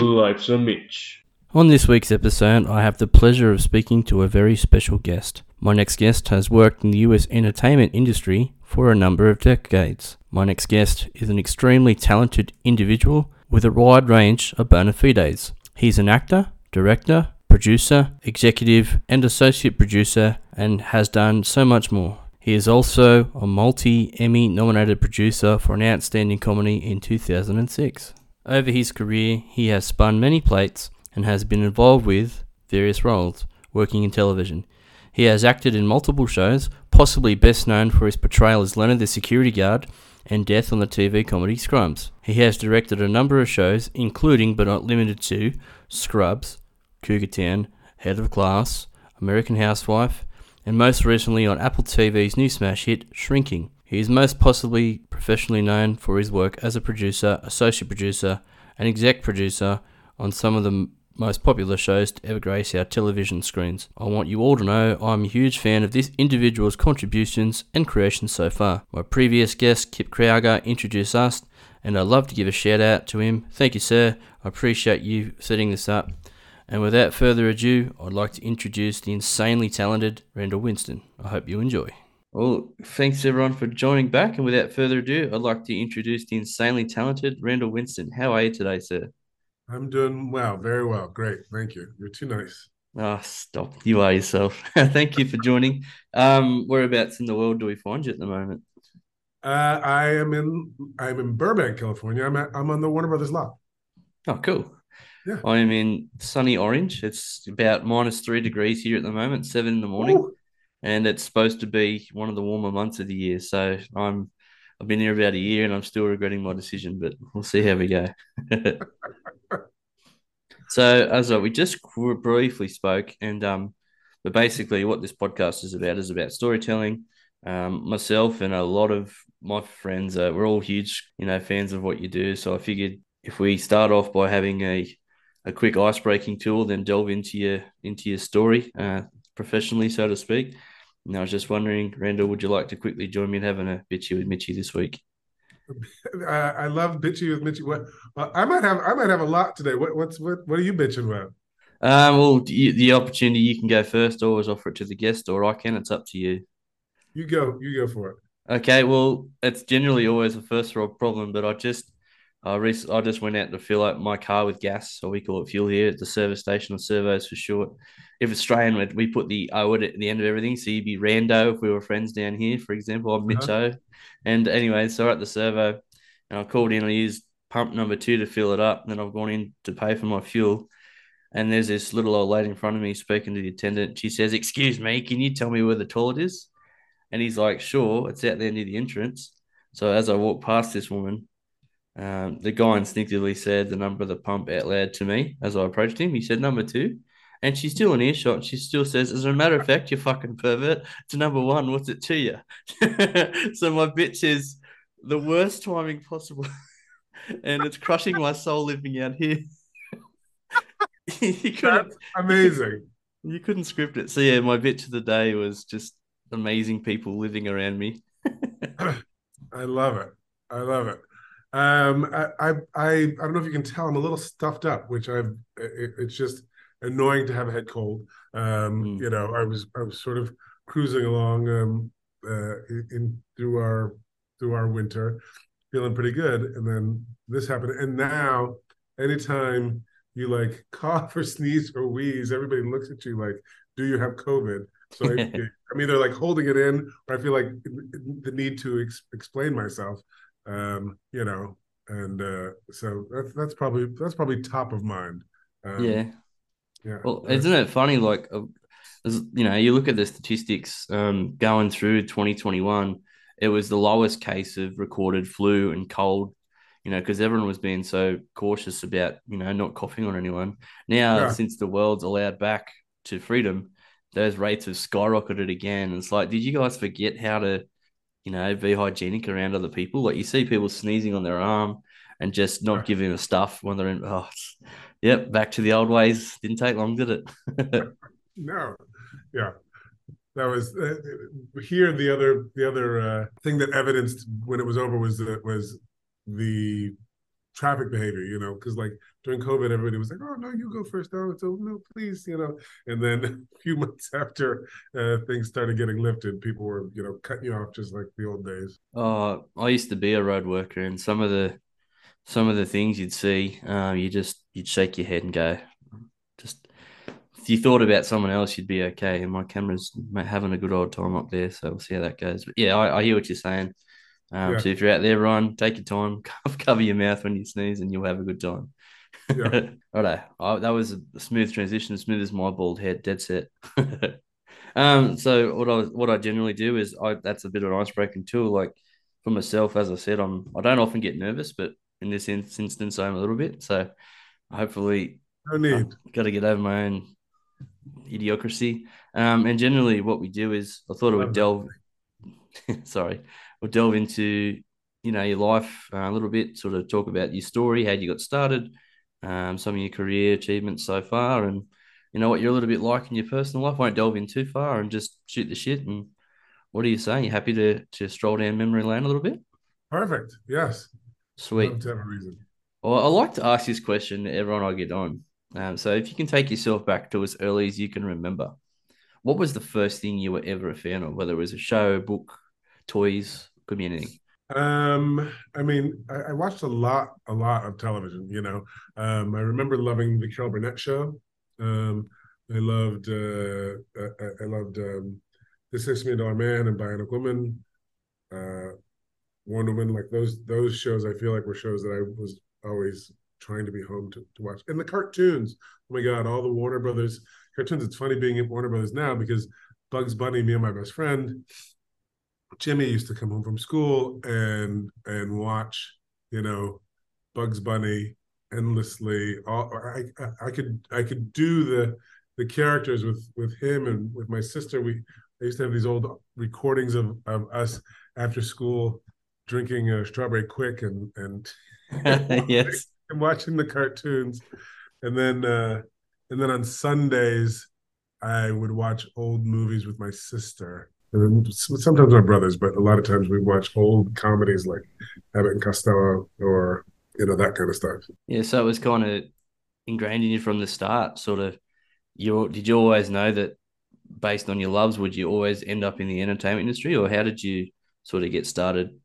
Life's a Mitch. On this week's episode, I have the pleasure of speaking to a very special guest. My next guest has worked in the US entertainment industry for a number of decades. My next guest is an extremely talented individual with a wide range of bona fides. He's an actor, director, producer, executive, and associate producer, and has done so much more. He is also a multi Emmy nominated producer for an outstanding comedy in 2006. Over his career, he has spun many plates and has been involved with various roles working in television. He has acted in multiple shows, possibly best known for his portrayal as Leonard the security guard and Death on the TV comedy Scrubs. He has directed a number of shows, including but not limited to Scrubs, Cougar Town, Head of Class, American Housewife, and most recently on Apple TV's new smash hit Shrinking. He is most possibly professionally known for his work as a producer, associate producer, and exec producer on some of the m- most popular shows to ever grace our television screens. I want you all to know I'm a huge fan of this individual's contributions and creations so far. My previous guest, Kip Krauger, introduced us, and I'd love to give a shout out to him. Thank you, sir. I appreciate you setting this up. And without further ado, I'd like to introduce the insanely talented Randall Winston. I hope you enjoy. Well, thanks everyone for joining back. And without further ado, I'd like to introduce the insanely talented Randall Winston. How are you today, sir? I'm doing well, very well. Great. Thank you. You're too nice. Oh, stop. You are yourself. Thank you for joining. Um, whereabouts in the world do we find you at the moment? Uh, I am in I'm in Burbank, California. I'm at, I'm on the Warner Brothers lot. Oh, cool. Yeah. I am in sunny orange. It's about minus three degrees here at the moment, seven in the morning. Ooh. And it's supposed to be one of the warmer months of the year. So I'm I've been here about a year and I'm still regretting my decision, but we'll see how we go. so as we just briefly spoke, and um, but basically what this podcast is about is about storytelling. Um, myself and a lot of my friends, uh, we're all huge, you know, fans of what you do. So I figured if we start off by having a a quick ice breaking tool, then delve into your into your story uh, professionally, so to speak. And I was just wondering, Randall, would you like to quickly join me in having a bitchy with Mitchy this week? Uh, I love bitchy with Mitchy. What uh, I might have I might have a lot today. What what's what what are you bitching about? Um, well, the, the opportunity you can go first. Always offer it to the guest, or I can. It's up to you. You go you go for it. Okay. Well, it's generally always a first world problem, but I just I I just went out to fill up my car with gas, or we call it fuel here at the service station, or servos for short. If Australian, we- we put the uh, O at the end of everything, so you'd be Rando if we were friends down here, for example. I'm uh-huh. Mitcho, and anyway, so at the servo, and I called in. I used pump number two to fill it up. Then I've gone in to pay for my fuel, and there's this little old lady in front of me speaking to the attendant. She says, "Excuse me, can you tell me where the toilet is?" And he's like, "Sure, it's out there near the entrance." So as I walk past this woman, um, the guy instinctively said the number of the pump out loud to me as I approached him. He said number two, and she's still in earshot. She still says, "As a matter of fact, you fucking pervert. To number one. What's it to you?" so my bitch is the worst timing possible, and it's crushing my soul living out here. you couldn't, That's amazing. you couldn't script it. So yeah, my bitch of the day was just amazing people living around me. I love it. I love it. Um, I, I, I, I don't know if you can tell. I'm a little stuffed up, which I've. It, it's just annoying to have a head cold. Um, Mm. You know, I was, I was sort of cruising along um, uh, in, in through our through our winter, feeling pretty good, and then this happened. And now, anytime you like cough or sneeze or wheeze, everybody looks at you like, "Do you have COVID?" So I, I'm either like holding it in, or I feel like the need to ex- explain myself um, you know, and uh, so that's that's probably that's probably top of mind. Um, yeah. yeah. Well, isn't it funny? Like, uh, as- you know, you look at the statistics um, going through 2021, it was the lowest case of recorded flu and cold, you know, because everyone was being so cautious about, you know, not coughing on anyone. Now, Yeah. since the world's allowed back to freedom, those rates have skyrocketed again. It's like, did you guys forget how to, you know, be hygienic around other people? Like, you see people sneezing on their arm and just not giving them stuff when they're in. Oh, Yep, back to the old ways. Didn't take long, did it? no, yeah, that was uh, here. The other the other uh, thing that evidenced when it was over was that was the traffic behavior, you know, because like during COVID, everybody was like, "Oh no, you go first." No, so no, please, you know. And then a few months after uh, things started getting lifted, people were, you know, cutting you off just like the old days. Oh, I used to be a road worker, and some of the some of the things you'd see, um, you just you'd shake your head and go, just if you thought about someone else, you'd be okay. And my camera's having a good old time up there, so we'll see how that goes. But yeah, I, I hear what you're saying. Um, yeah. So if you're out there, Ryan, take your time, cover your mouth when you sneeze, and you'll have a good time. Yeah. Righto. That was a smooth transition, smooth as my bald head, dead set. um, so what I what I generally do is I that's a bit of an icebreaking tool. Like for myself, as I said, I'm I don't often get nervous, but in this instance, I'm a little bit. So hopefully, no need. Got to get over my own idiocracy. Um, and generally, what we do is I thought I would delve. sorry, we'll delve into you know your life uh, a little bit, sort of talk about your story, how you got started, um, some of your career achievements so far, and you know what you're a little bit like in your personal life. Won't delve in too far and just shoot the shit. And what are you saying? You're happy to to stroll down memory lane a little bit? Perfect. Yes. Sweet. To have a reason. Well, I like to ask this question to everyone I get on. Um, so if you can take yourself back to as early as you can remember, what was the first thing you were ever a fan of? Whether it was a show, book, toys, anything. Um, I mean, I, I, watched a lot, a lot of television. You know, um, I remember loving the Carol Burnett show. Um, I loved, uh, I, I loved um, the Six Million Dollar Man and Bionic Woman, uh, Wonder Woman. Like those, those shows, I feel like were shows that I was always trying to be home to, to watch. And the cartoons, oh my God, all the Warner Brothers cartoons. It's funny being at Warner Brothers now because Bugs Bunny, me and my best friend Jimmy used to come home from school and and watch, you know, Bugs Bunny endlessly. All I, I could I could do the the characters with with him and with my sister. We I used to have these old recordings of, of us after school drinking a strawberry Quik and and yes and watching the cartoons and then uh and then on sundays i would watch old movies with my sister sometimes my brothers, but a lot of times we watch old comedies like Abbott and Costello or you know that kind of stuff. Yeah, so it was kind of ingrained in you from the start. Sort of, you did you always know that based on your loves, would you always end up in the entertainment industry, or how did you sort of get started?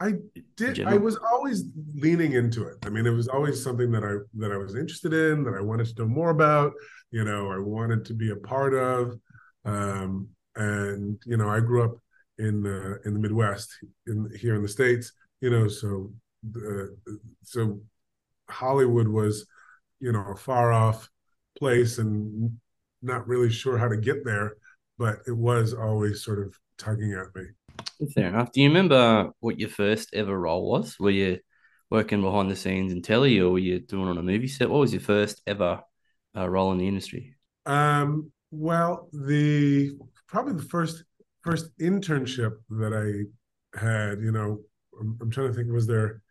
I did. I was always leaning into it. I mean, it was always something that I that I was interested in, that I wanted to know more about. You know, I wanted to be a part of. Um, and you know, I grew up in uh, in the Midwest, in here in the states. You know, so uh, so Hollywood was, you know, a far off place, and not really sure how to get there, but it was always sort of tugging at me. Fair enough. Do you remember what your first ever role was? Were you working behind the scenes in telly, or were you doing on a movie set? What was your first ever uh, role in the industry? Um, well, the probably the first first internship that I had. You know, I'm, I'm trying to think. Was there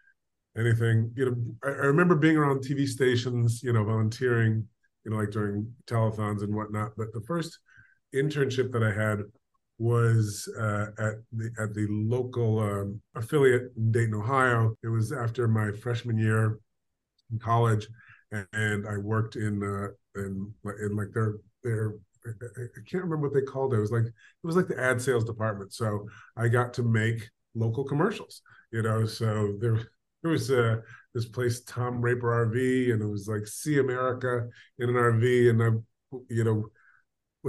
anything? You know, I, I, remember being around TV stations. You know, volunteering. You know, like during telethons and whatnot. But the first internship that I had was uh, at the at the local um, affiliate in Dayton, Ohio. It was after my freshman year in college, and, and I worked in uh, in in like their their I can't remember what they called it. It was like it was like the ad sales department. So I got to make local commercials. You know, so there there was uh, this place Tom Raper RV, and it was like See America in an RV, and I you know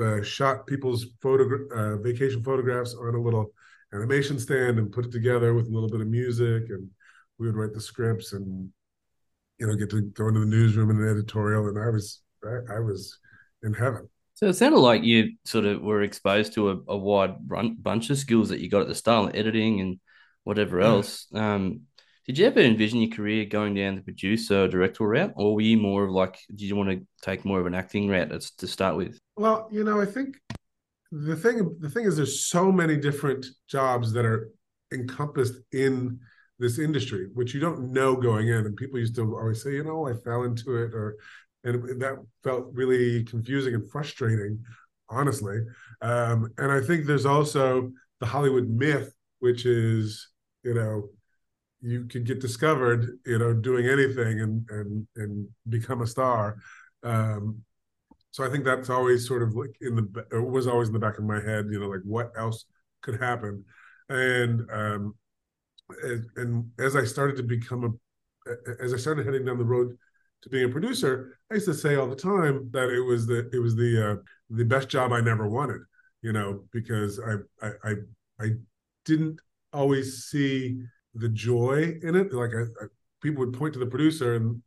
uh, shot people's photo uh, vacation photographs on a little animation stand and put it together with a little bit of music, and we would write the scripts and you know get to go into the newsroom and an editorial, and I was I, I was in heaven. So it sounded like you sort of were exposed to a, a wide bunch of skills that you got at the start, like editing and whatever else. Um, did you ever envision your career going down the producer or director route, or were you more of like, did you want to take more of an acting route to start with? Well, you know, I think the thing the thing is, there's so many different jobs that are encompassed in this industry, which you don't know going in. And people used to always say, you know, I fell into it, or and that felt really confusing and frustrating, honestly. Um, and I think there's also the Hollywood myth, which is, you know, you could get discovered, you know, doing anything and and and become a star. Um, so I think that's always sort of like in the it was always in the back of my head, you know, like what else could happen, and um, and, and as I started to become a, as I started heading down the road to being a producer, I used to say all the time that it was the it was the uh, the best job I never wanted, you know, because I I I, I didn't always see the joy in it. Like I, I people would point to the producer, and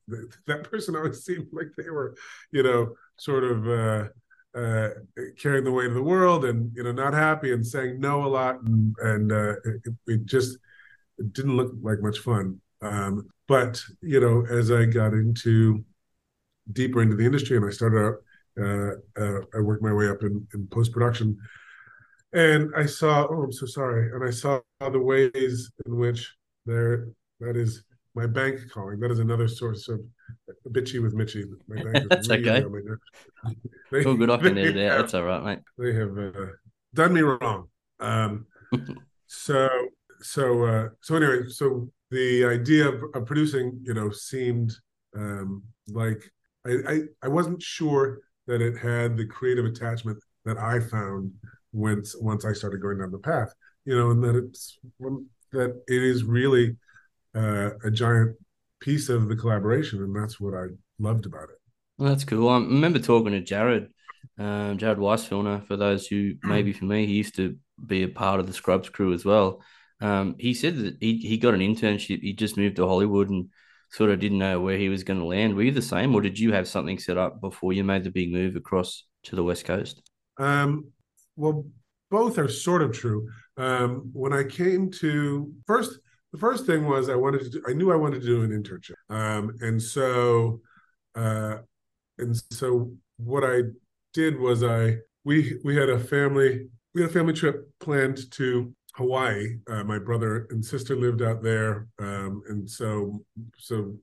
that person always seemed like they were, you know, sort of uh, uh, carrying the weight of the world, and you know, not happy and saying no a lot, and, and uh, it, it, just it didn't look like much fun. Um, but you know, as I got into deeper into the industry, and I started out, uh, uh, I worked my way up in, in post production and I saw, oh, I'm so sorry. And I saw the ways in which there, that is my bank calling. That is another source of bitchy with Mitchy. My bank That's really okay. They, oh, good. I can edit it out. That's all right, mate. They have uh, done me wrong. Um, so, so, uh, so anyway, so the idea of, of producing, you know, seemed um, like I, I, I wasn't sure that it had the creative attachment that I found once once I started going down the path, you know, and that it's that it is really uh, a giant piece of the collaboration, and that's what I loved about it. Well, that's cool. I remember talking to Jared, um, Jared Weissfilner. For those who maybe for me, he used to be a part of the Scrubs crew as well. Um, he said that he, he got an internship. He just moved to Hollywood and sort of didn't know where he was going to land. Were you the same, or did you have something set up before you made the big move across to the West Coast? Um, well, both are sort of true. Um, when I came to first, the first thing was I wanted to. Do, I knew I wanted to do an internship, um, and so, uh, and so what I did was I we we had a family we had a family trip planned to Hawaii. Uh, my brother and sister lived out there, um, and so so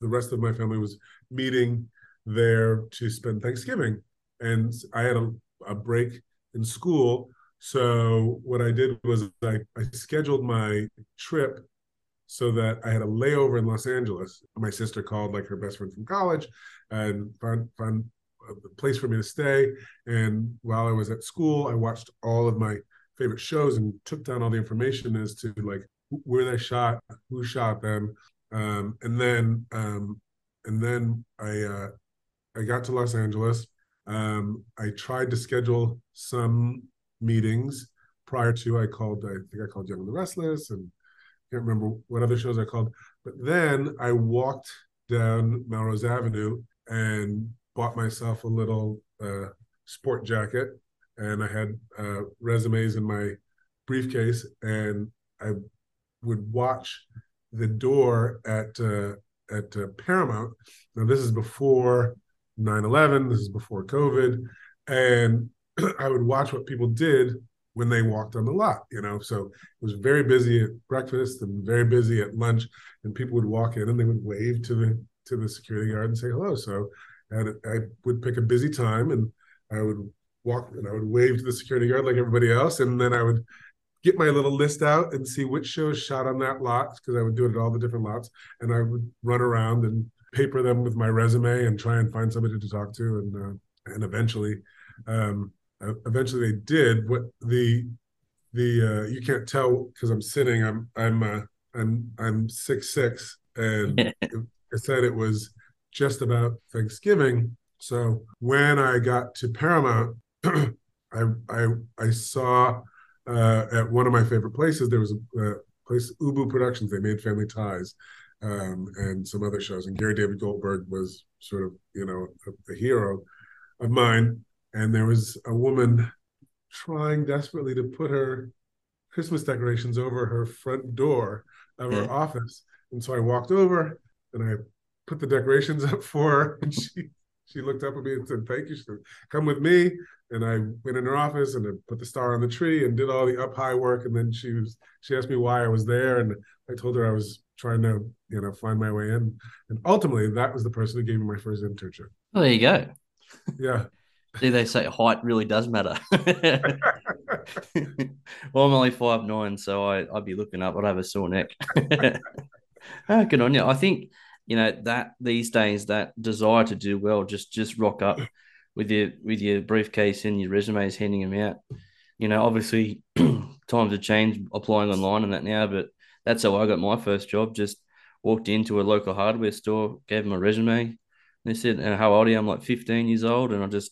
the rest of my family was meeting there to spend Thanksgiving, and I had a, a break in school. So what I did was I, I scheduled my trip so that I had a layover in Los Angeles. My sister called like her best friend from college and found found a place for me to stay. And while I was at school, I watched all of my favorite shows and took down all the information as to like where they shot, who shot them, um, and then um, and then I uh, I got to Los Angeles um, I tried to schedule some meetings prior to. I called. I think I called Young and the Restless, and I can't remember what other shows I called. But then I walked down Melrose Avenue and bought myself a little uh, sport jacket, and I had uh, resumes in my briefcase, and I would watch the door at uh, at uh, Paramount. Now this is before 9-11 this is before covid and i would watch what people did when they walked on the lot you know so it was very busy at breakfast and very busy at lunch and people would walk in and they would wave to the to the security guard and say hello so and i would pick a busy time and i would walk and i would wave to the security guard like everybody else and then i would get my little list out and see which shows shot on that lot because i would do it at all the different lots and i would run around and paper them with my resume and try and find somebody to talk to and uh, and eventually um, eventually they did. What the the uh, you can't tell because I'm sitting I'm I'm uh, I'm I'm six six and I said it was just about Thanksgiving. So when I got to Paramount I I I saw uh, at one of my favorite places there was a, a place Ubu Productions they made Family Ties um, and some other shows. And Gary David Goldberg was sort of, you know, a, a hero of mine. And there was a woman trying desperately to put her Christmas decorations over her front door of her yeah. office. And so I walked over and I put the decorations up for her. And she she looked up at me and said, Thank you. She said, Come with me. And I went in her office and I put the star on the tree and did all the up high work. And then she was she asked me why I was there. And I told her I was trying to you know find my way in and ultimately that was the person who gave me my first internship well there you go yeah Do they say height really does matter well, I'm only five nine, so I, I'd be looking up. I'd have a sore neck. oh, good on you. I think you know that these days that desire to do well, just just rock up with your with your briefcase and your resumes, handing them out. You know, obviously times have changed, applying online and that now, but that's how I got my first job. Just walked into a local hardware store, gave them a resume. They said, and "How old are you?" I'm like 15 years old, and I just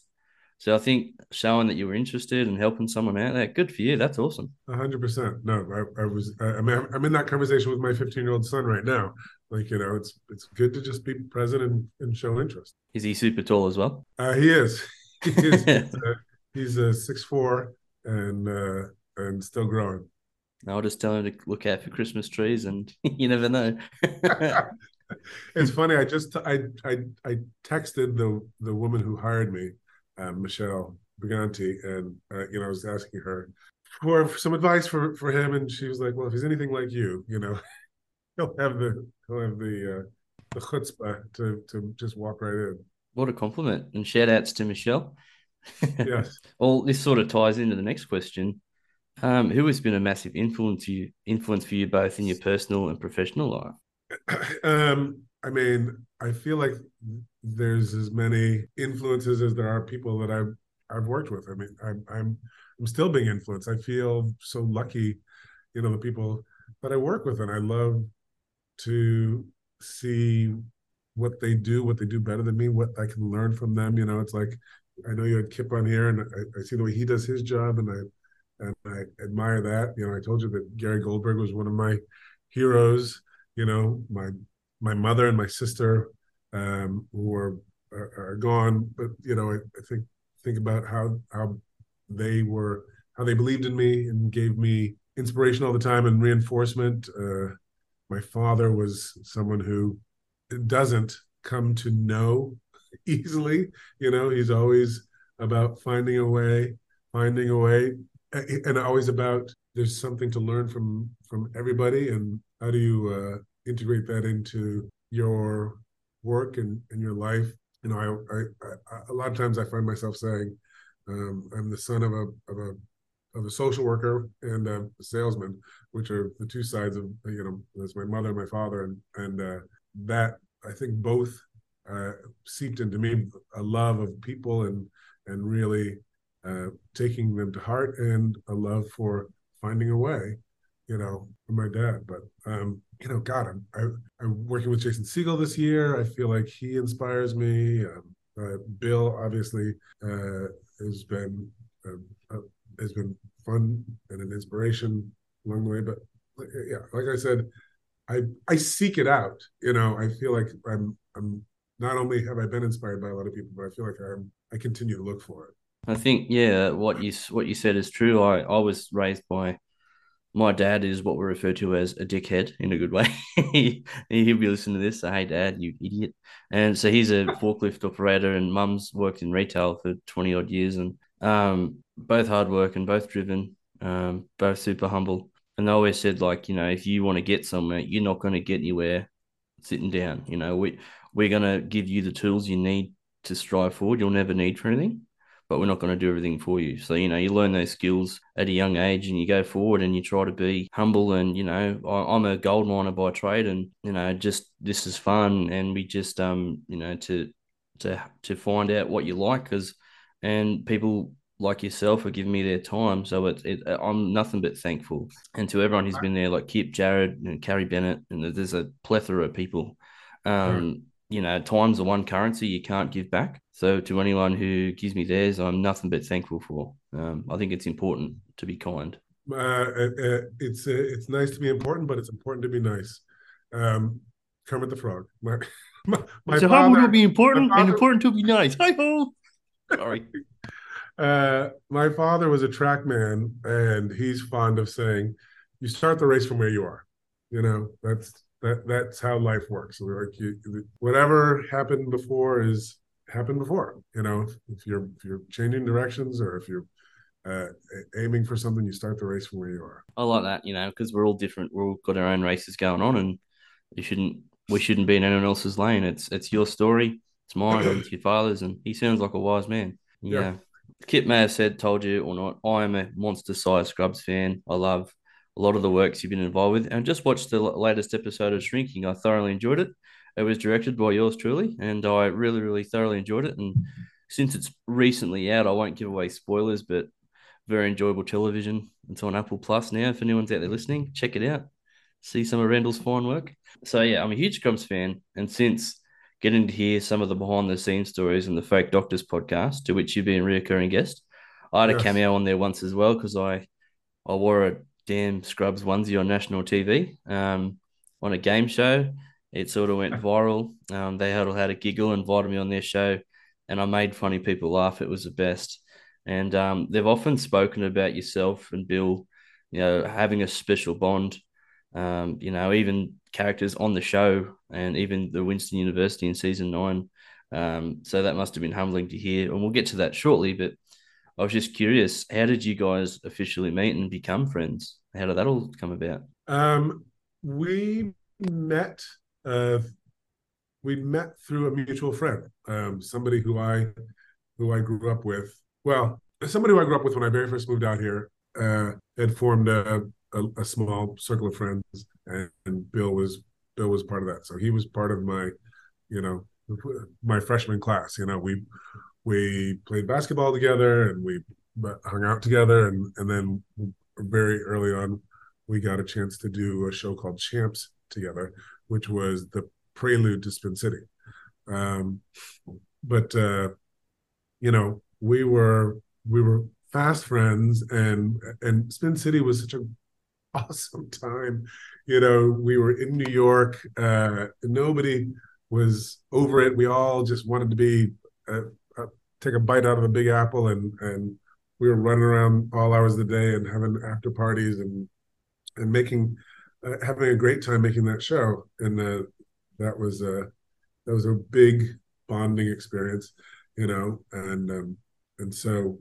so I think showing that you were interested and helping someone out there, good for you. That's awesome. hundred percent. No, I, I was. I, I mean, I'm in that conversation with my 15 year old son right now. Like you know, it's it's good to just be present and, and show interest. Is he super tall as well? Uh, he is. He is he's, uh, he's a six four and uh, and still growing. I'll just tell him to look out for Christmas trees, and you never know. it's funny. I just I I I texted the the woman who hired me um, Michelle Briganti, and uh, you know, I was asking her for, for some advice for for him, and she was like, "Well, if he's anything like you, you know, he'll have the he'll have the uh, the chutzpah to to just walk right in." What a compliment! And shout outs to Michelle. yes. well, this sort of ties into the next question. Um, who has been a massive influence you influence for you both in your personal and professional life? Um, I mean, I feel like there's as many influences as there are people that I've I've worked with. I mean, I'm I'm I'm still being influenced. I feel so lucky, you know, the people that I work with, and I love to see what they do, what they do better than me, what I can learn from them. You know, it's like I know you had Kip on here, and I, I see the way he does his job, and I and I admire that. You know, I told you that Gary Goldberg was one of my heroes. You know, my my mother and my sister um, who are, are, are gone. But you know, I, I, think think about how how they were how they believed in me and gave me inspiration all the time and reinforcement. Uh, my father was someone who doesn't come to know easily. You know, he's always about finding a way, finding a way, and always about there's something to learn from from everybody and how do you uh, integrate that into your work and, and your life. You know, I, I, I, a lot of times I find myself saying, um, I'm the son of a of a of a social worker and a salesman, which are the two sides of you know, that's my mother and my father, and and uh, that I think both uh, seeped into me a love of people and and really uh, taking them to heart and a love for finding a way, you know, for my dad. But um, you know, God, I'm I, am i am working with Jason Segel this year. I feel like he inspires me. Um, uh, Bill obviously uh, has been uh, has been fun and an inspiration along the way. But yeah, like I said, I I seek it out. You know, I feel like I'm I'm not only have I been inspired by a lot of people, but I feel like I'm I continue to look for it. I think yeah, what you what you said is true. I I was raised by my dad is what we refer to as a dickhead in a good way. he, will be listening to this. So, hey, dad, you idiot. And so he's a forklift operator, and mum's worked in retail for 20 odd years. And um, both hard work and both driven, um, both super humble. And they always said, like, you know, if you want to get somewhere, you're not going to get anywhere sitting down. You know, we, we're going to give you the tools you need to strive forward. You'll never need for anything but we're not going to do everything for you. So, you know, you learn those skills at a young age and you go forward and you try to be humble. And, you know, I'm a gold miner by trade and, you know, just this is fun. And we just, um, you know, to, to, to find out what you like because, and people like yourself are giving me their time. So it's it, I'm nothing but thankful. And to everyone who's been there, like Kip, Jared, and Carrie Bennett, and there's a plethora of people. Um, you know, time's the one currency you can't give back. So to anyone who gives me theirs, I'm nothing but thankful for. Um, I think it's important to be kind. Uh, uh, it's uh, it's nice to be important, but it's important to be nice. Um, Kermit the Frog. My, my, my so father, to be important father, and important to be nice. Hi ho. Sorry. Uh, my father was a track man, and he's fond of saying, "You start the race from where you are." You know, that's that that's how life works. Like you, whatever happened before is happened before. You know, if, you're if you're changing directions or if you're uh, aiming for something, you start the race from where you are. I like that, you know, because we're all different. We're all got our own races going on, and you shouldn't we shouldn't be in anyone else's lane. It's it's your story, it's mine, and it's your father's, and he sounds like a wise man. Yeah. yeah. Kit may have said, told you or not, I am a monster size Scrubs fan. I love a lot of the works you've been involved with, and just watched the latest episode of Shrinking. I thoroughly enjoyed it. It was directed by yours truly, and I really, really thoroughly enjoyed it. And since it's recently out, I won't give away spoilers, but very enjoyable television. It's on Apple Plus now. If anyone's out there listening, check it out. See some of Randall's fine work. So yeah, I'm a huge Scrubs fan, and since getting to hear some of the behind the scenes stories in the Fake Doctors podcast, to which you've been a reoccurring guest, I had yes. a cameo on there once as well because I I wore a damn Scrubs onesie on national TV um, on a game show. It sort of went viral. Um, they had, had a giggle, invited me on their show, and I made funny people laugh. It was the best. And um, they've often spoken about yourself and Bill, you know, having a special bond. Um, you know, even characters on the show and even the Winston University in season nine. Um, so that must have been humbling to hear. And we'll get to that shortly. But I was just curious, how did you guys officially meet and become friends? How did that all come about? Um, we met. Uh, we met through a mutual friend, um, somebody who I who I grew up with. Well, somebody who I grew up with when I very first moved out here uh, had formed a, a, a, small circle of friends, and, and Bill was Bill was part of that. So he was part of my, you know, my freshman class. You know, we we played basketball together and we hung out together, and and then very early on, we got a chance to do a show called Champs together, which was the prelude to Spin City. Um, but uh, you know, we were we were fast friends, and and Spin City was such an awesome time. You know, we were in New York. Uh, nobody was over it. We all just wanted to be uh, uh, take a bite out of the Big Apple, and and we were running around all hours of the day and having after parties and and making uh, having a great time making that show. And uh, that was a that was a big bonding experience, you know. And um, and so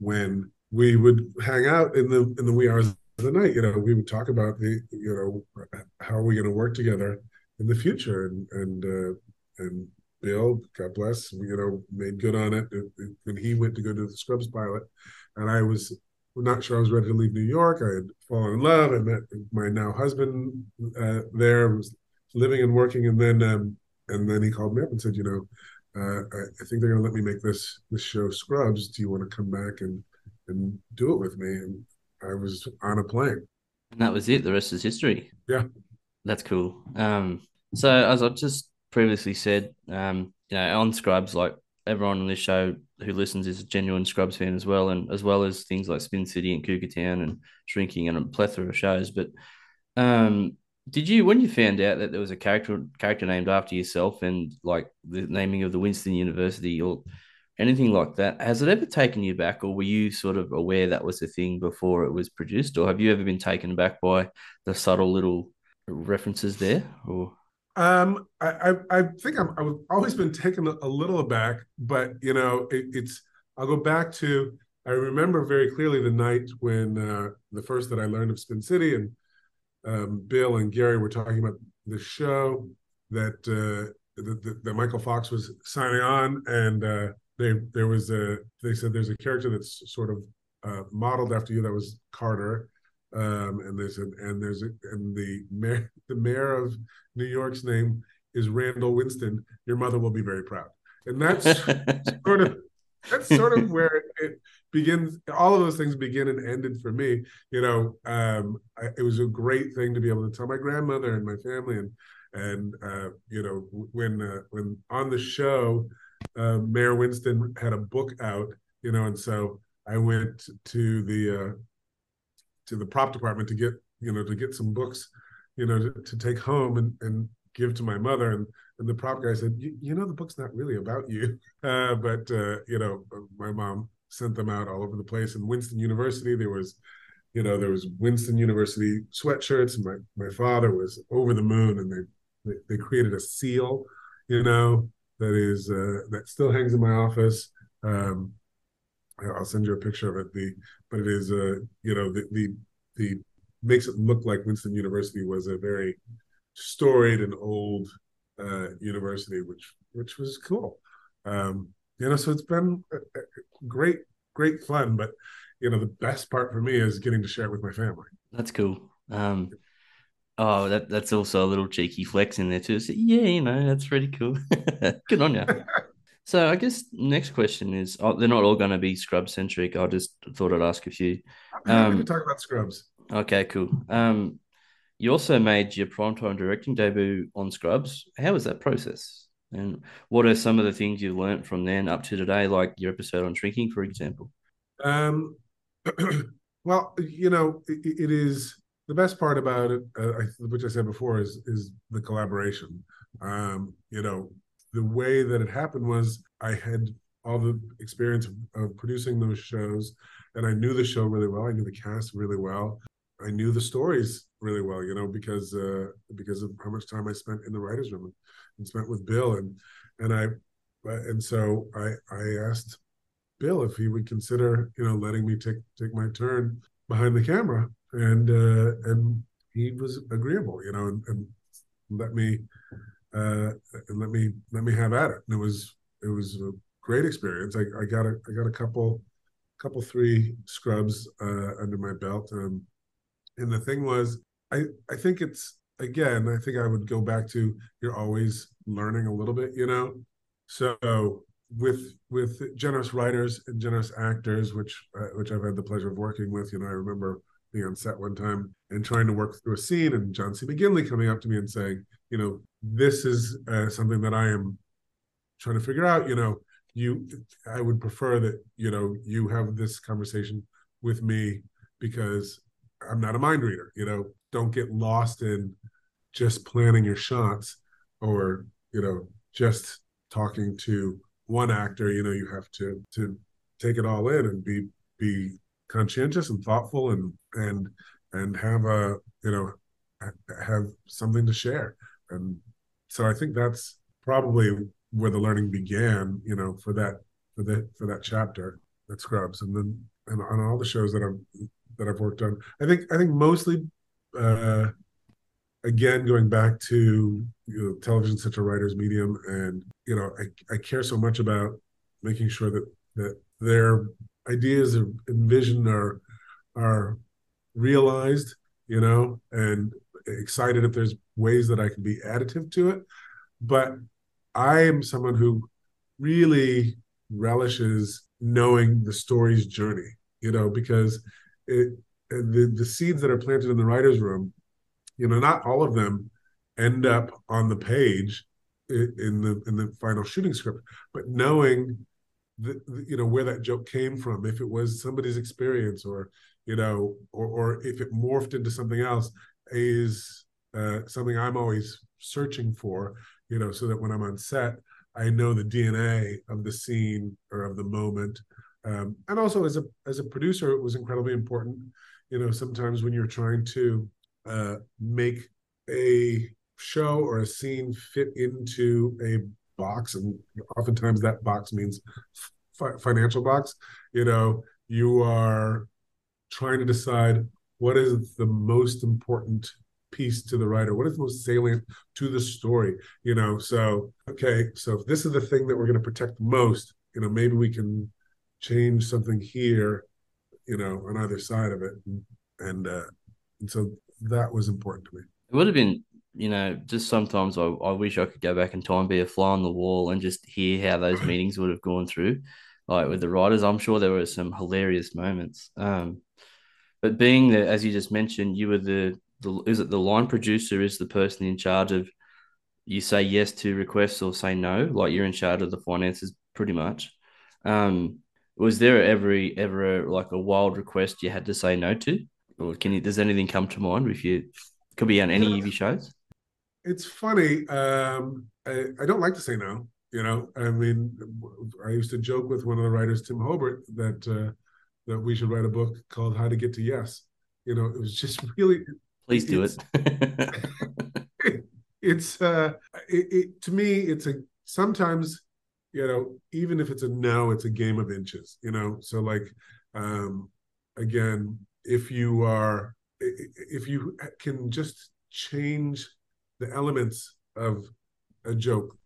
when we would hang out in the in the wee hours the night, you know, we would talk about the you know how are we going to work together in the future, and and uh, and Bill, God bless, you know, made good on it and he went to go to the Scrubs pilot, and I was not sure I was ready to leave New York. I had fallen in love. I met my now husband uh, there, was living and working, and then um, and then he called me up and said, you know, uh, I, I, think they're going to let me make this this show Scrubs. Do you want to come back and and do it with me? And I was on a plane. And that was it. The rest is history. Yeah, that's cool. Um, so as I just previously said, um, you know, on Scrubs, like everyone on this show who listens is a genuine Scrubs fan as well, and as well as things like Spin City and Cougar Town and Shrinking and a plethora of shows. But um, did you when you found out that there was a character character named after yourself and like the naming of the Winston University or anything like that, has it ever taken you back, or were you sort of aware that was a thing before it was produced, or have you ever been taken back by the subtle little references there, or? Um, I, I, I think I'm, I've always been taken a little aback, but you know, it, it's. I'll go back to. I remember very clearly the night when uh, the first that I learned of Spin City, and um, Bill and Gary were talking about the show that uh, that, that Michael Fox was signing on, and uh, they there was a they said there's a character that's sort of uh, modeled after you that was Carter, um, and they said and there's a, and the mayor the mayor of New York's name is Randall Winston. Your mother will be very proud, and that's sort of that's sort of where it begins. All of those things begin and ended for me. You know, um, I, it was a great thing to be able to tell my grandmother and my family, and and uh, you know when uh, when on the show, uh, Mayor Winston had a book out. You know, and so I went to the uh, to the prop department to get you know to get some books, you know, to, to take home and and give to my mother. And and the prop guy said you, know the book's not really about you. Uh, but uh, you know my mom sent them out all over the place. In winston university there was you know there was winston university sweatshirts. And my, my father was over the moon and they, they, they created a seal you know that is uh, that still hangs in my office um, I'll send you a picture of it. The but it is uh you know the the the makes it look like Winston University was a very storied and old uh, university, which which was cool. Um, you know, so it's been a, a great great fun. But you know, the best part for me is getting to share it with my family. That's cool. Um, oh, that that's also a little cheeky flex in there too. So, yeah, you know, that's pretty cool. Good on you. so, I guess next question is: oh, they're not all going to be scrub centric. I just thought I'd ask a few. Um, talk about scrubs. Okay, cool. Um, you also made your primetime directing debut on Scrubs. How was that process? And what are some of the things you've learned from then up to today, like your episode on shrinking, for example? Um, well, you know, it, it is the best part about it, uh, which I said before, is is the collaboration. Um, you know, the way that it happened was I had all the experience of, of producing those shows, and I knew the show really well. I knew the cast really well. I knew the stories really well, you know, because uh, because of how much time I spent in the writers' room and spent with Bill, and and I and so I I asked Bill if he would consider, you know, letting me take take my turn behind the camera, and uh, and he was agreeable, you know, and, and let me uh, and let me let me have at it. And it was it was a great experience. I, I got a I got a couple couple three scrubs uh, under my belt, um, and the thing was, I I think it's again, I think I would go back to you're always learning a little bit, you know. So with with generous writers and generous actors, which uh, which I've had the pleasure of working with. You know, I remember being on set one time and trying to work through a scene, and John C. McGinley coming up to me and saying, you know, this is uh, something that I am trying to figure out. You know, you, I would prefer that you know you have this conversation with me because I'm not a mind reader. You know, don't get lost in just planning your shots or you know just talking to one actor, you know, you have to to take it all in and be be conscientious and thoughtful and and and have a you know have something to share. And so I think that's probably where the learning began, you know, for that for the for that chapter at Scrubs, and then and on all the shows that I've that I've worked on. I think I think mostly uh, again going back to you know television such a writer's medium and you know I, I care so much about making sure that that their ideas and vision are are realized you know and excited if there's ways that i can be additive to it. But i am someone who really relishes knowing the story's journey you know because it the the seeds that are planted in the writer's room you know, not all of them end up on the page in the in the final shooting script, but knowing the, you know where that joke came from, if it was somebody's experience, or you know, or or if it morphed into something else, is uh, something I'm always searching for. You know, so that when I'm on set, I know the DNA of the scene or of the moment. Um, and also as a as a producer, it was incredibly important. You know, sometimes when you're trying to uh, make a show or a scene fit into a box and oftentimes that box means fi- financial box. You know you are trying to decide what is the most important piece to the writer what is most salient to the story you know? So okay so if this is the thing that we're going to protect most you know maybe we can change something here you know on either side of it. And and, uh, and so that was important to me. It would have been, you know, just sometimes I, I wish I could go back in time, be a fly on the wall, and just hear how those meetings would have gone through, like with the writers. I'm sure there were some hilarious moments. Um, but being that, as you just mentioned, you were the, the is it the line producer is the person in charge of you say yes to requests or say no, like you're in charge of the finances pretty much. Um, was there ever ever like a wild request you had to say no to? Or can you? Does anything come to mind if you could be on any yeah. of your shows? It's funny. Um, I, I don't like to say no. You know, I mean, I used to joke with one of the writers, Tim Hobert, that uh, that we should write a book called "How to Get to Yes." You know, it was just really. Please do it. it it's uh, it, it, to me, it's a sometimes, you know, even if it's a no, it's a game of inches. You know, so like, um, again, if you are if you can just change the elements of a joke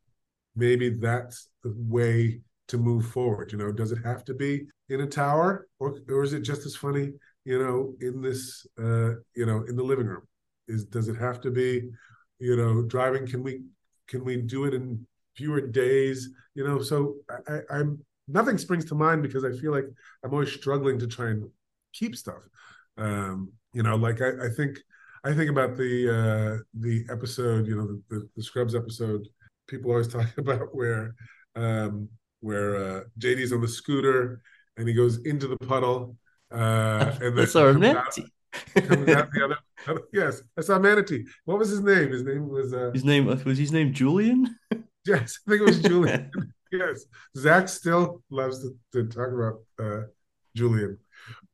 maybe that's the way to move forward? You know, does it have to be in a tower, or or is it just as funny? You know, in this, uh, you know, in the living room. Is does it have to be, you know, driving? Can we can we do it in fewer days? You know, so I, I'm nothing springs to mind because I feel like I'm always struggling to try and keep stuff. Um, you know, like I, I think I think about the uh, the episode, you know, the, the, the Scrubs episode. People always talk about where um, where uh, JD's on the scooter and he goes into the puddle. Uh, and then so manatee. out, comes out the other. Yes, I saw Manatee. What was his name? His name was uh, his name was his name Julian. yes, I think it was Julian. yes, Zach still loves to, to talk about uh, Julian,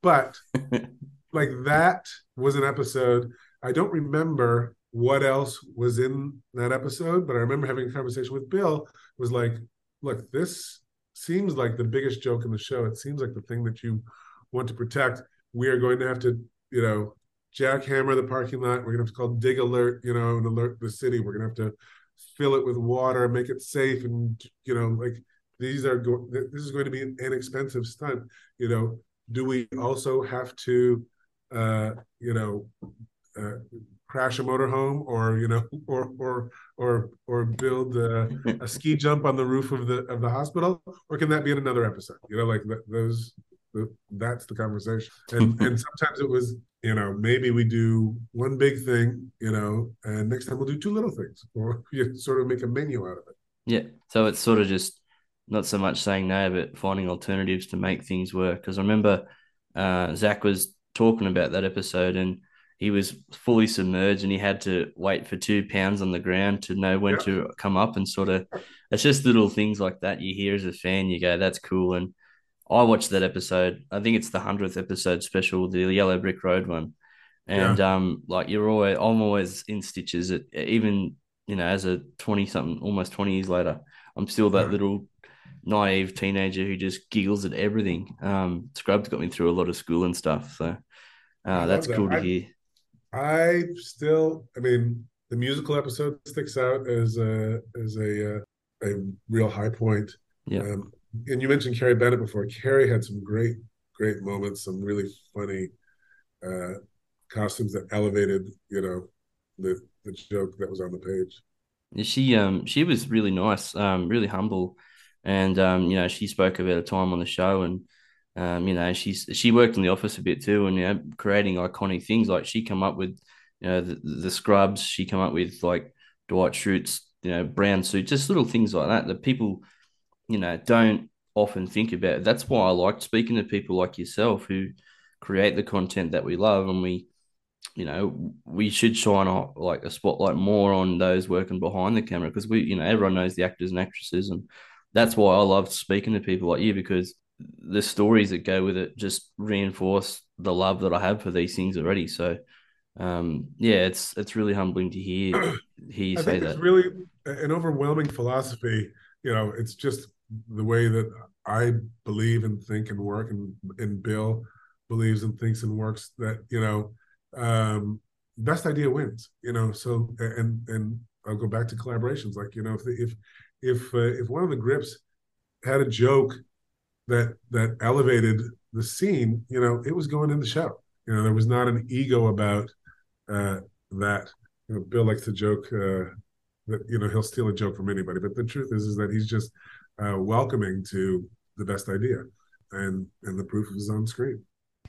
but like that was an episode. I don't remember what else was in that episode, but I remember having a conversation with Bill. Was like, look, this seems like the biggest joke in the show. It seems like the thing that you want to protect. We are going to have to, you know, jackhammer the parking lot. We're gonna have to call dig alert, you know, and alert the city. We're gonna have to fill it with water, make it safe, and you know, like these are go- this is going to be an inexpensive stunt. You know, do we also have to, uh, you know, uh, crash a motorhome or you know or or or or build a, a, ski jump on the roof of the of the hospital? Or can that be in another episode? You know like those that's the conversation. And and sometimes it was you know maybe we do one big thing you know and next time we'll do two little things or you sort of make a menu out of it. Yeah. So it's sort of just not so much saying no but finding alternatives to make things work because i remember uh, zach was talking about that episode and he was fully submerged and he had to wait for two pounds on the ground to know when yeah. to come up and sort of it's just little things like that you hear as a fan you go that's cool and i watched that episode i think it's the 100th episode special the yellow brick road one and yeah. um like you're always i'm always in stitches at, even you know as a 20 something almost 20 years later i'm still that yeah. little naive teenager who just giggles at everything um scrubs got me through a lot of school and stuff so uh, that's that. cool to I, hear I still, I mean, the musical episode sticks out as a as a uh, a real high point. Yeah. Um, and you mentioned Carey Bennett before. Carrie had some great, great moments, some really funny uh, costumes that elevated, you know, the the joke that was on the page. She um she was really nice, um, really humble, and um, you know, she spoke about a time on the show and um, you know, she's she worked in the office a bit too, and you know, creating iconic things like she come up with, you know, the, the scrubs. She come up with like Dwight Schrute's, you know, brown suit, just little things like that that people, you know, don't often think about. That's why I like speaking to people like yourself who create the content that we love, and we, you know, we should shine a, like a spotlight more on those working behind the camera because we, you know, everyone knows the actors and actresses, and that's why I love speaking to people like you because the stories that go with it just reinforce the love that I have for these things already. So, um, yeah, it's it's really humbling to hear hear you I say that. It's really an overwhelming philosophy. You know, it's just the way that I believe and think and work, and and Bill believes and thinks and works. That you know, um, best idea wins. You know, so and and I'll go back to collaborations. Like you know, if the, if if uh, if one of the grips had a joke that that elevated the scene, you know, it was going in the show. You know, there was not an ego about uh, that. You know, Bill likes to joke uh, that you know he'll steal a joke from anybody, but the truth is is that he's just uh, welcoming to the best idea, and and the proof is on screen.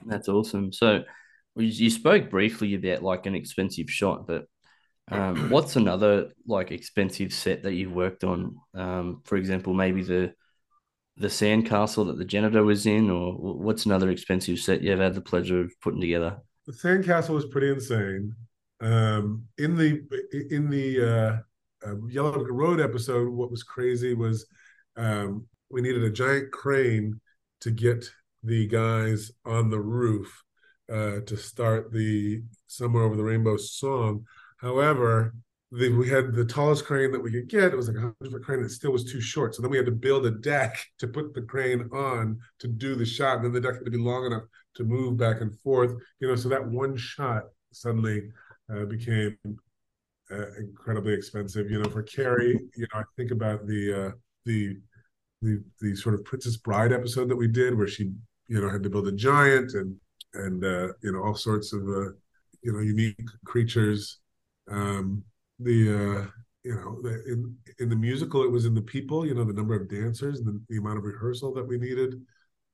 That's awesome. So you spoke briefly about like an expensive shot, but um, what's another like expensive set that you've worked on? Um, for example, maybe the the sandcastle that the janitor was in, or what's another expensive set you've had the pleasure of putting together? The sandcastle was pretty insane. Um, in the in the uh, uh, Yellow Road episode, what was crazy was um, we needed a giant crane to get the guys on the roof uh, to start the "Somewhere Over the Rainbow" song. However, the, we had the tallest crane that we could get. It was like a hundred foot crane. It still was too short. So then we had to build a deck to put the crane on to do the shot. And then the deck had to be long enough to move back and forth. You know, so that one shot suddenly uh, became uh, incredibly expensive. You know, for Carey, you know, I think about the uh, the the the sort of Princess Bride episode that we did, where she you know had to build a giant and and uh, you know all sorts of uh, you know unique creatures. Um, the uh, you know the, in in the musical, it was in the people. You know the number of dancers and the, the amount of rehearsal that we needed.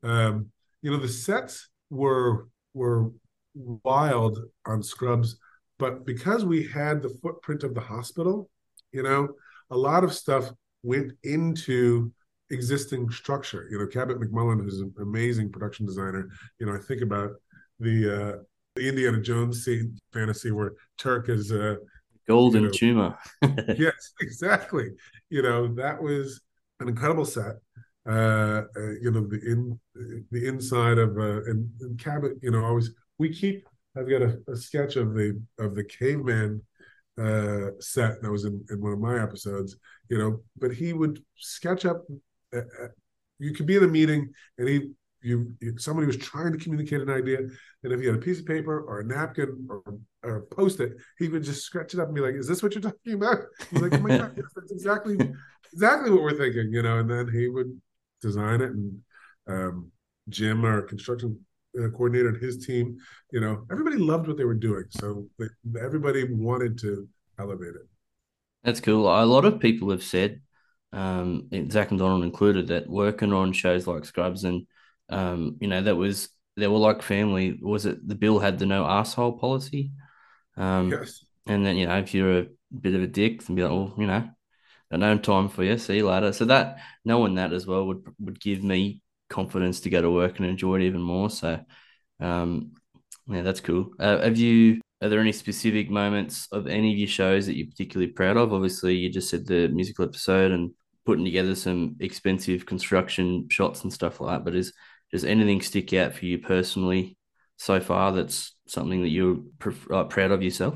Um, you know the sets were were wild on Scrubs, but because we had the footprint of the hospital, you know, a lot of stuff went into existing structure. You know, Cabot McMullen, who's an amazing production designer. You know, I think about the uh, the Indiana Jones scene fantasy where Turk is a golden you know, tumor. yes, exactly. You know, that was an incredible set. Uh, uh, you know, the in the inside of uh, and, and Cabot. You know, always we keep. I've got a, a sketch of the of the caveman uh, set that was in, in one of my episodes, you know, but he would sketch up. Uh, uh you could be in a meeting and he, you, you, somebody was trying to communicate an idea, and if he had a piece of paper or a napkin or, or post it, he would just scratch it up and be like, "Is this what you're talking about?" Like, "Oh my god, that's exactly exactly what we're thinking," you know. And then he would design it, and um, Jim, our construction uh, coordinator and his team, you know, everybody loved what they were doing. So they, everybody wanted to elevate it. That's cool. A lot of people have said, um, Zach and Donald included, that working on shows like Scrubs and, um, you know, that was, they were like family. Was it the bill had the no asshole policy? Um, yes. And then, you know, if you're a bit of a dick, then be like, oh, you know, no time for you. See you later. So that, knowing that as well would, would give me confidence to go to work and enjoy it even more. So, um, yeah, that's cool. Uh, have you? Are there any specific moments of any of your shows that you're particularly proud of? Obviously, you just said the musical episode and putting together some expensive construction shots and stuff like that. But is does anything stick out for you personally so far? That's something that you're uh, proud of yourself.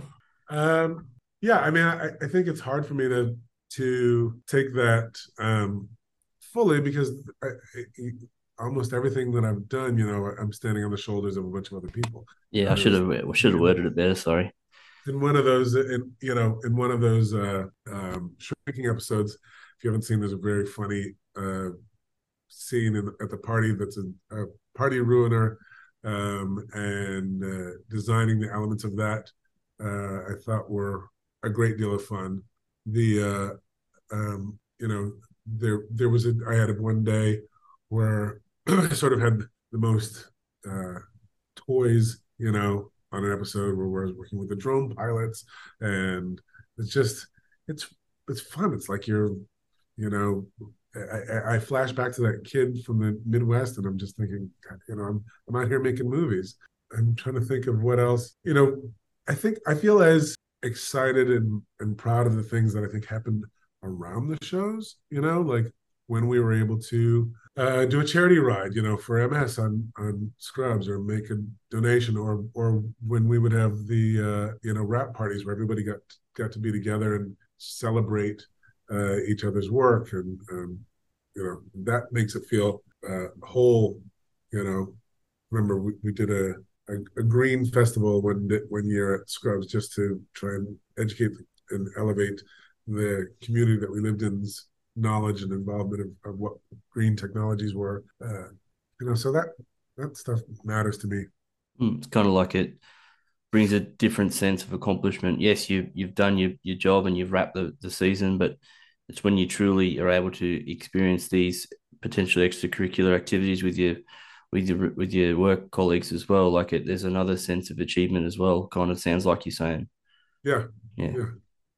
Um, yeah, I mean, I, I think it's hard for me to to take that um, fully because I, almost everything that I've done, you know, I'm standing on the shoulders of a bunch of other people. Yeah, I should have should have worded it better. Sorry. In one of those, in you know, in one of those uh, um, shrinking episodes, if you haven't seen, there's a very funny uh, scene in, at the party that's a, a party ruiner, um, and uh, designing the elements of that, uh, I thought were a great deal of fun. The uh, um, you know, there there was a I had one day where I sort of had the most uh, toys, you know, on an episode where I was working with the drone pilots, and it's just it's it's fun. It's like you're, you know, I, I, flash back to that kid from the Midwest, and I'm just thinking, you know, I'm I'm out here making movies. I'm trying to think of what else. You know, I think I feel as excited and and proud of the things that I think happened around the shows. You know, like when we were able to uh, do a charity ride, you know, for MS on on Scrubs, or make a donation, or or when we would have the uh, you know wrap parties where everybody got got to be together and celebrate uh, each other's work, and um, you know that makes it feel uh, whole. You know, remember we, we did a, a, a green festival one one year at Scrubs just to try and educate and elevate the community that we lived in's knowledge and involvement of, of what green technologies were. Uh, you know, so that that stuff matters to me. Mm, it's kind of like it brings a different sense of accomplishment. Yes, you you've done your your job and you've wrapped the, the season, but it's when you truly are able to experience these potential extracurricular activities with your with your with your work colleagues as well. Like it, there's another sense of achievement as well. Kind of sounds like you're saying. Yeah. Yeah. Yeah.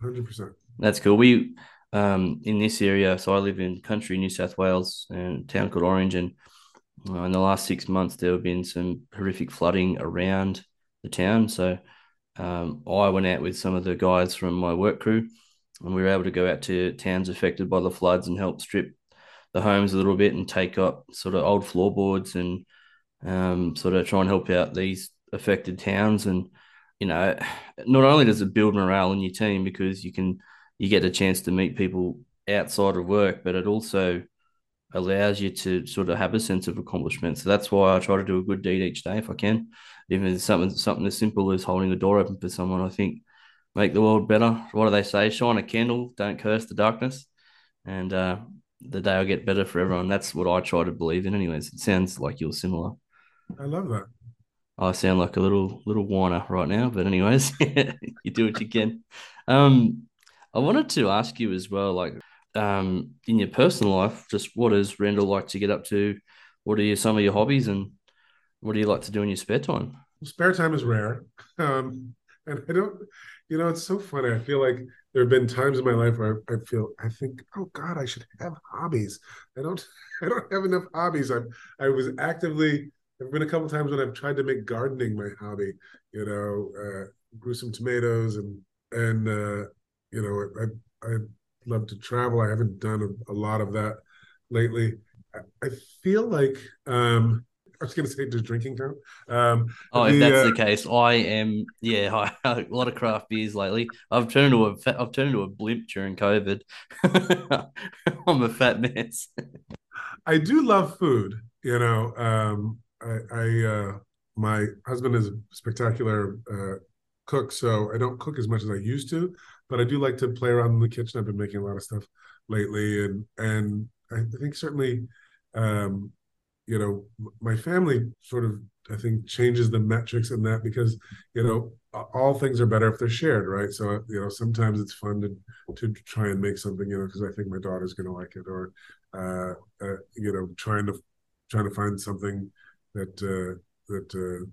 Hundred percent. That's cool. We um, in this area. So I live in country New South Wales and town called Orange. And uh, in the last six months, there have been some horrific flooding around the town. So um, I went out with some of the guys from my work crew and we were able to go out to towns affected by the floods and help strip the homes a little bit and take up sort of old floorboards and um, sort of try and help out these affected towns. And, you know, not only does it build morale in your team because you can – you get a chance to meet people outside of work, but it also allows you to sort of have a sense of accomplishment. So that's why I try to do a good deed each day if I can. Even if it's something something as simple as holding a door open for someone, I think make the world better. What do they say? Shine a candle, don't curse the darkness. And uh, the day will get better for everyone. That's what I try to believe in, anyways. It sounds like you're similar. I love that. I sound like a little little whiner right now, but anyways, you do what you can. Um, I wanted to ask you as well, like, um, in your personal life, just what does Randall like to get up to? What are your, some of your hobbies, and what do you like to do in your spare time? Spare time is rare, um, and I don't. You know, it's so funny. I feel like there have been times in my life where I, I feel I think, oh God, I should have hobbies. I don't. I don't have enough hobbies. I I was actively There've been a couple times when I've tried to make gardening my hobby. You know, uh, grew some tomatoes and and uh, you know I I love to travel. I haven't done a, a lot of that lately. I, I feel like um, I was going to say, does drinking count? Um, oh, the, if that's uh, the case, I am. Yeah, I, a lot of craft beers lately. I've turned to a I've turned into a blimp during COVID. I'm a fat mess. I do love food. You know, um, I, I uh, my husband is a spectacular uh, cook, so I don't cook as much as I used to, but I do like to play around in the kitchen. I've been making a lot of stuff lately, and and I think certainly, um, you know, my family sort of I think changes the metrics in that because you know all things are better if they're shared, right? So you know sometimes it's fun to to try and make something, you know, because I think my daughter's going to like it, or uh, uh, you know, trying to trying to find something that uh, that uh,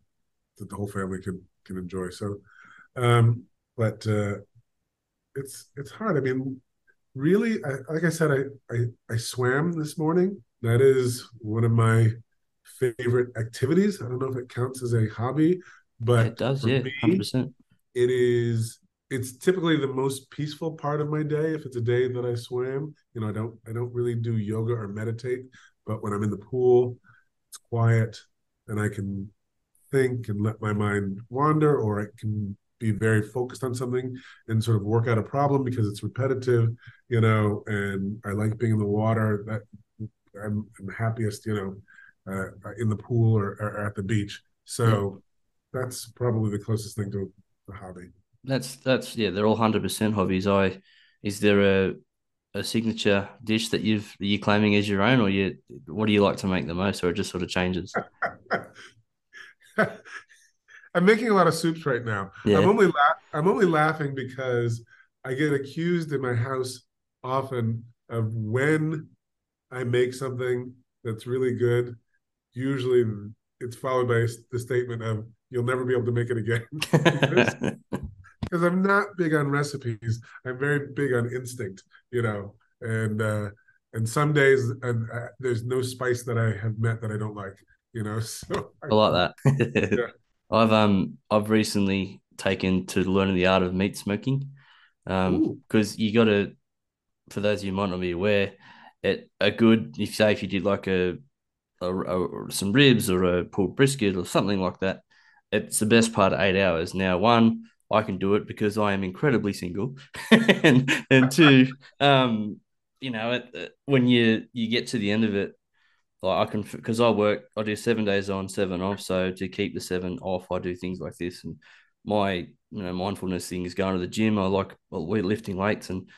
that the whole family can can enjoy. So, um, but uh, it's it's hard. I mean, really, I, like I said, I, I I swam this morning. That is one of my favorite activities. I don't know if it counts as a hobby, but it does. Yeah, hundred percent. It is. It's typically the most peaceful part of my day. If it's a day that I swim, you know, I don't I don't really do yoga or meditate, but when I'm in the pool, it's quiet and I can think and let my mind wander, or I can be very focused on something and sort of work out a problem because it's repetitive, you know, and I like being in the water. That I'm, I'm happiest, you know, uh, in the pool or, or, at the beach. So yeah. that's probably the closest thing to a hobby. That's that's yeah, they're all hundred percent hobbies. I is there a a signature dish that you've that you're claiming as your own, or you what do you like to make the most, or it just sort of changes? I'm making a lot of soups right now. Yeah. I'm only la- I'm only laughing because I get accused in my house often of when I make something that's really good. Usually, it's followed by the statement of "You'll never be able to make it again." because I'm not big on recipes. I'm very big on instinct, you know. And uh, and some days and uh, there's no spice that I have met that I don't like, you know. So I, I like that. yeah. I've um I've recently taken to learning the art of meat smoking, um because you got to. For those of you might not be aware, it a good if say if you did like a, a, a some ribs or a pulled brisket or something like that, it's the best part of eight hours. Now one I can do it because I am incredibly single, and and two, um, you know, it, when you you get to the end of it, like I can because I work, I do seven days on, seven off. So to keep the seven off, I do things like this, and my you know mindfulness thing is going to the gym. I like we're lifting weights, and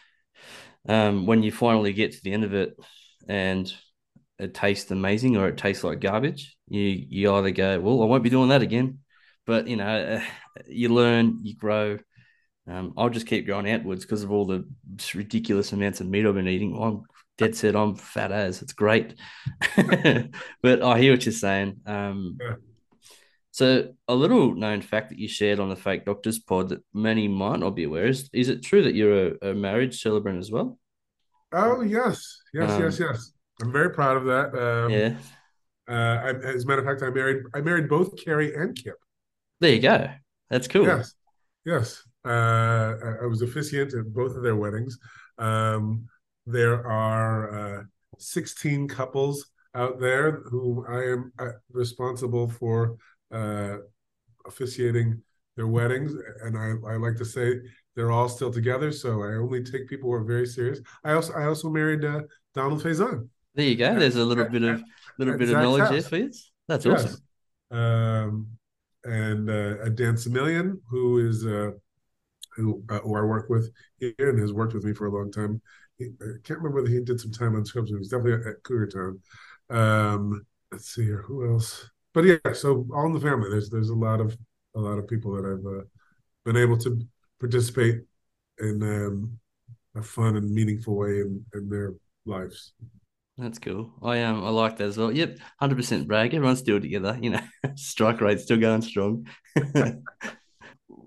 um, when you finally get to the end of it, and it tastes amazing or it tastes like garbage, you you either go, well, I won't be doing that again, but you know, you learn, you grow. Um, I'll just keep going outwards because of all the ridiculous amounts of meat I've been eating. I'm dead set. I'm fat as. It's great, but I hear what you're saying. Um. So, a little known fact that you shared on the Fake Doctors pod that many might not be aware is: is it true that you're a, a marriage celebrant as well? Oh yes, yes, um, yes, yes. I'm very proud of that. Um, yeah. Uh, I, as a matter of fact, I married I married both Carey and Kip. There you go. That's cool. Yes, yes. Uh, I was officiant at both of their weddings. Um, there are uh, 16 couples out there who I am uh, responsible for officiating their weddings, and I, I like to say they're all still together. So I only take people who are very serious. I also I also married uh, Donald Faison. There you go. There's a little bit of little bit of knowledge there for you. That's yes. awesome. Um, and uh, a Dan Similian, who is uh, who uh, who I work with here and has worked with me for a long time. he, I can't remember whether he did some time on Scrubs. He was definitely at Cougar Town. Um, let's see here, who else? But yeah, so all in the family. There's there's a lot of a lot of people that I've uh, been able to participate in um, a fun and meaningful way in, in their lives. That's cool. I um I like that as well. Yep, hundred percent brag. Everyone's still together. You know, strike rate still going strong.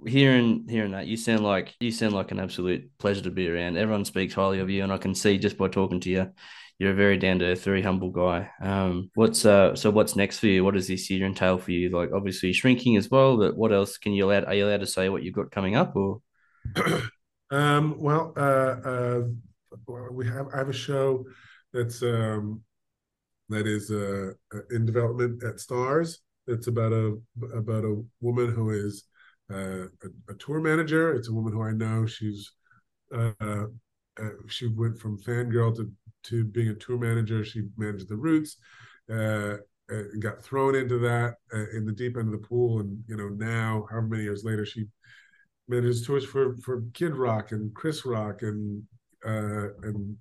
hearing hearing that, you sound like you sound like an absolute pleasure to be around. Everyone speaks highly of you, and I can see just by talking to you, you're a very down to earth, very humble guy. Um, what's uh so what's next for you? What does this year entail for you? Like obviously shrinking as well, but what else can you allowed? Are you allowed to say what you've got coming up or? um, well, uh, uh, we have I have a show that's um, that is uh, in development at Starz. It's about a about a woman who is uh, a, a, tour manager. It's a woman who I know. She's uh, uh, she went from fangirl to to being a tour manager. She managed the Roots. Uh, and got thrown into that uh, in the deep end of the pool, and you know now, however many years later, she manages tours for for Kid Rock and Chris Rock and uh, and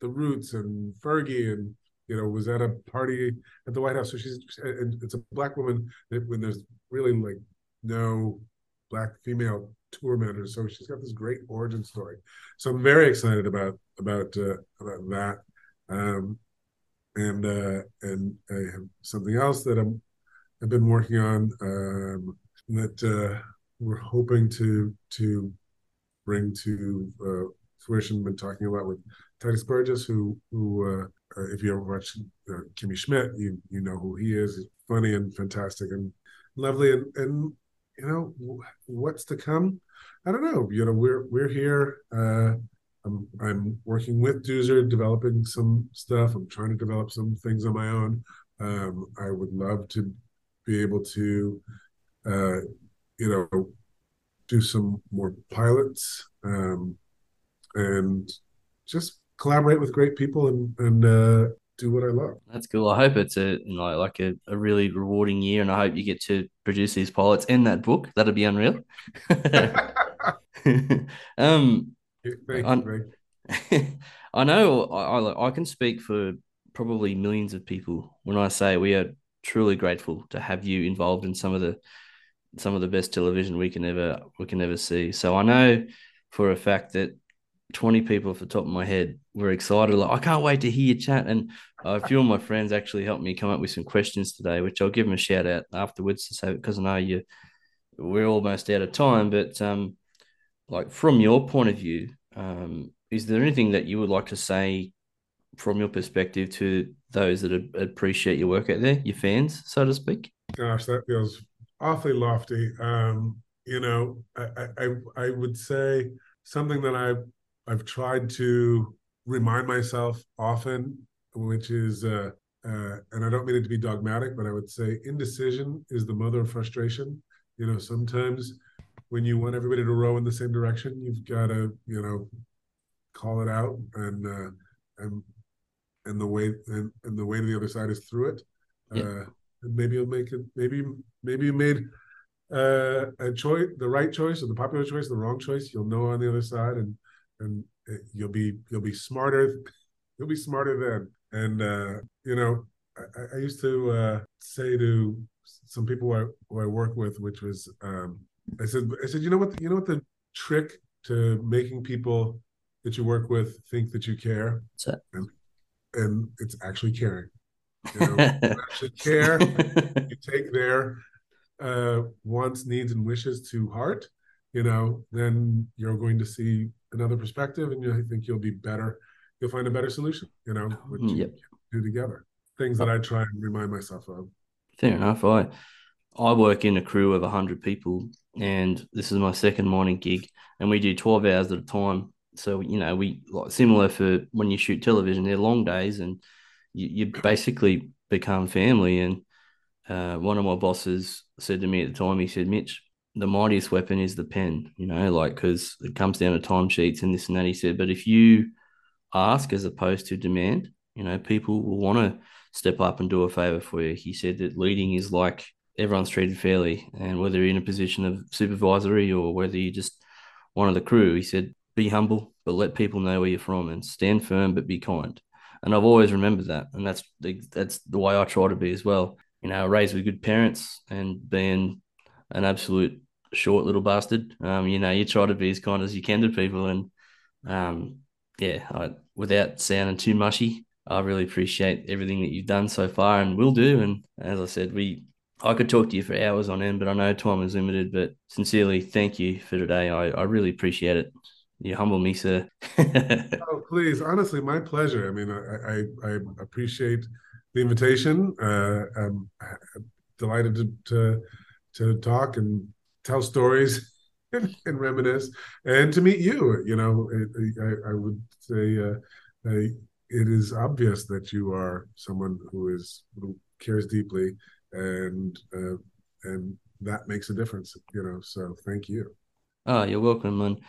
the Roots and Fergie and you know was at a party at the White House. So she's and it's a black woman that when there's really like no black female tour manager. So she's got this great origin story. So I'm very excited about about uh, about that. Um, and uh, and I have something else that I'm I've been working on um, that uh, we're hoping to to bring to uh, fruition. Been talking a lot with Tituss Burgess, who who uh, if you ever watch uh, Kimmy Schmidt, you you know who he is. He's funny and fantastic and lovely, and and you know what's to come. I don't know. You know, we're we're here. Uh, I'm I'm working with Doozer, developing some stuff. I'm trying to develop some things on my own. Um, I would love to be able to, uh, you know, do some more pilots um, and just collaborate with great people and and uh, do what I love. That's cool. I hope it's a you know, like a, a really rewarding year, and I hope you get to produce these pilots and that book. That'd be unreal. um, you, I, I know I, I, I can speak for probably millions of people when I say we are truly grateful to have you involved in some of the some of the best television we can ever we can ever see. So I know for a fact that 20 people off the top of my head were excited. Like, I can't wait to hear you chat. And uh, a few of my friends actually helped me come up with some questions today, which I'll give them a shout out afterwards to say, because I know you, we're almost out of time. But um, like from your point of view, um, is there anything that you would like to say from your perspective to those that appreciate your work out there, your fans, so to speak? Gosh, that feels awfully lofty. Um, you know, I, I, I would say something that I I've tried to remind myself often, which is, uh, uh, and I don't mean it to be dogmatic, but I would say indecision is the mother of frustration. You know, sometimes when you want everybody to row in the same direction, you've got to, you know, call it out and uh, and and the way and, and the way to the other side is through it. Yeah. Uh, maybe you'll make it. Maybe maybe you made uh, a choice, the right choice, or the popular choice, the wrong choice. You'll know on the other side, and and you'll be you'll be smarter you'll be smarter then. And uh, you know I, I used to uh, say to some people who I, who I work with which was um, I said I said you know what you know what the trick to making people that you work with think that you care? And, and it's actually caring. You know actually care. You take their uh, wants needs and wishes to heart you know then you're going to see another perspective, and you, I think you'll be better. You'll find a better solution. You know, what you yep. do together. Things that I try and remind myself of. Fair enough. I I work in a crew of hundred people, and this is my second morning gig, and we do twelve hours at a time. So you know, we like similar for when you shoot television. They're long days, and you, you basically become family. And uh, one of my bosses said to me at the time, he said, "Mitch, the mightiest weapon is the pen, you know, like because it comes down to timesheets and this and that. He said, but if you ask as opposed to demand, you know, people will want to step up and do a favor for you. He said that leading is like everyone's treated fairly, and whether you're in a position of supervisory or whether you're just one of the crew, he said, be humble, but let people know where you're from and stand firm, but be kind. And I've always remembered that, and that's the, that's the way I try to be as well. You know, raised with good parents and being an absolute short little bastard. Um, you know, you try to be as kind as you can to people, and um, yeah, I, without sounding too mushy, I really appreciate everything that you've done so far and will do. And as I said, we I could talk to you for hours on end, but I know time is limited. But sincerely, thank you for today. I, I really appreciate it. You humble me, sir. oh, please, honestly, my pleasure. I mean, I I, I appreciate the invitation. Uh, I'm delighted to, to to talk and tell stories and, and reminisce, and to meet you. You know, I, I would say uh, I, it is obvious that you are someone who is who cares deeply, and uh, and that makes a difference. You know, so thank you. Oh, you're welcome. And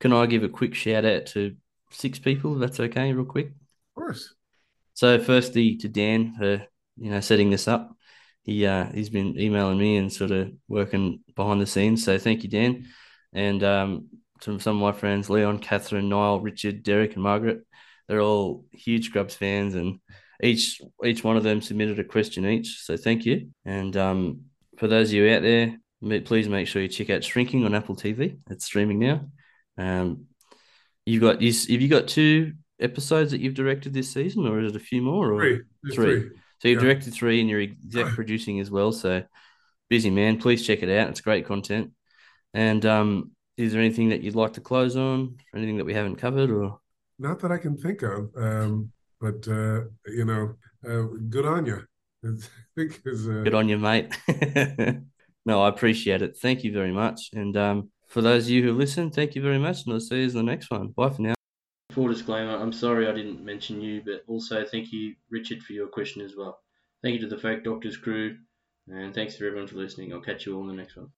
can I give a quick shout out to six people? If that's okay, real quick. Of course. So, firstly, to Dan for you know setting this up. He uh, he's been emailing me and sort of working behind the scenes. So, thank you, Dan. And um, to some of my friends, Leon, Catherine, Niall, Richard, Derek, and Margaret. They're all huge Scrubs fans, and each each one of them submitted a question each. So, thank you. And um, for those of you out there, please make sure you check out Shrinking on Apple TV. It's streaming now. Um, you've got you have you got two episodes that you've directed this season, or is it a few more? Or three. Three. three. So you've yeah. directed three, and you're exec producing as well. So busy man. Please check it out. It's great content. And um, is there anything that you'd like to close on? Anything that we haven't covered, or not that I can think of? Um, but uh, you know, uh, good on you. Is, uh... Good on you, mate. no, I appreciate it. Thank you very much. And um, for those of you who listen, thank you very much, and I'll see you in the next one. Bye for now. Full disclaimer, I'm sorry I didn't mention you, but also thank you, Richard, for your question as well. Thank you to the Fake Doctors crew, and thanks to everyone for listening. I'll catch you all in the next one.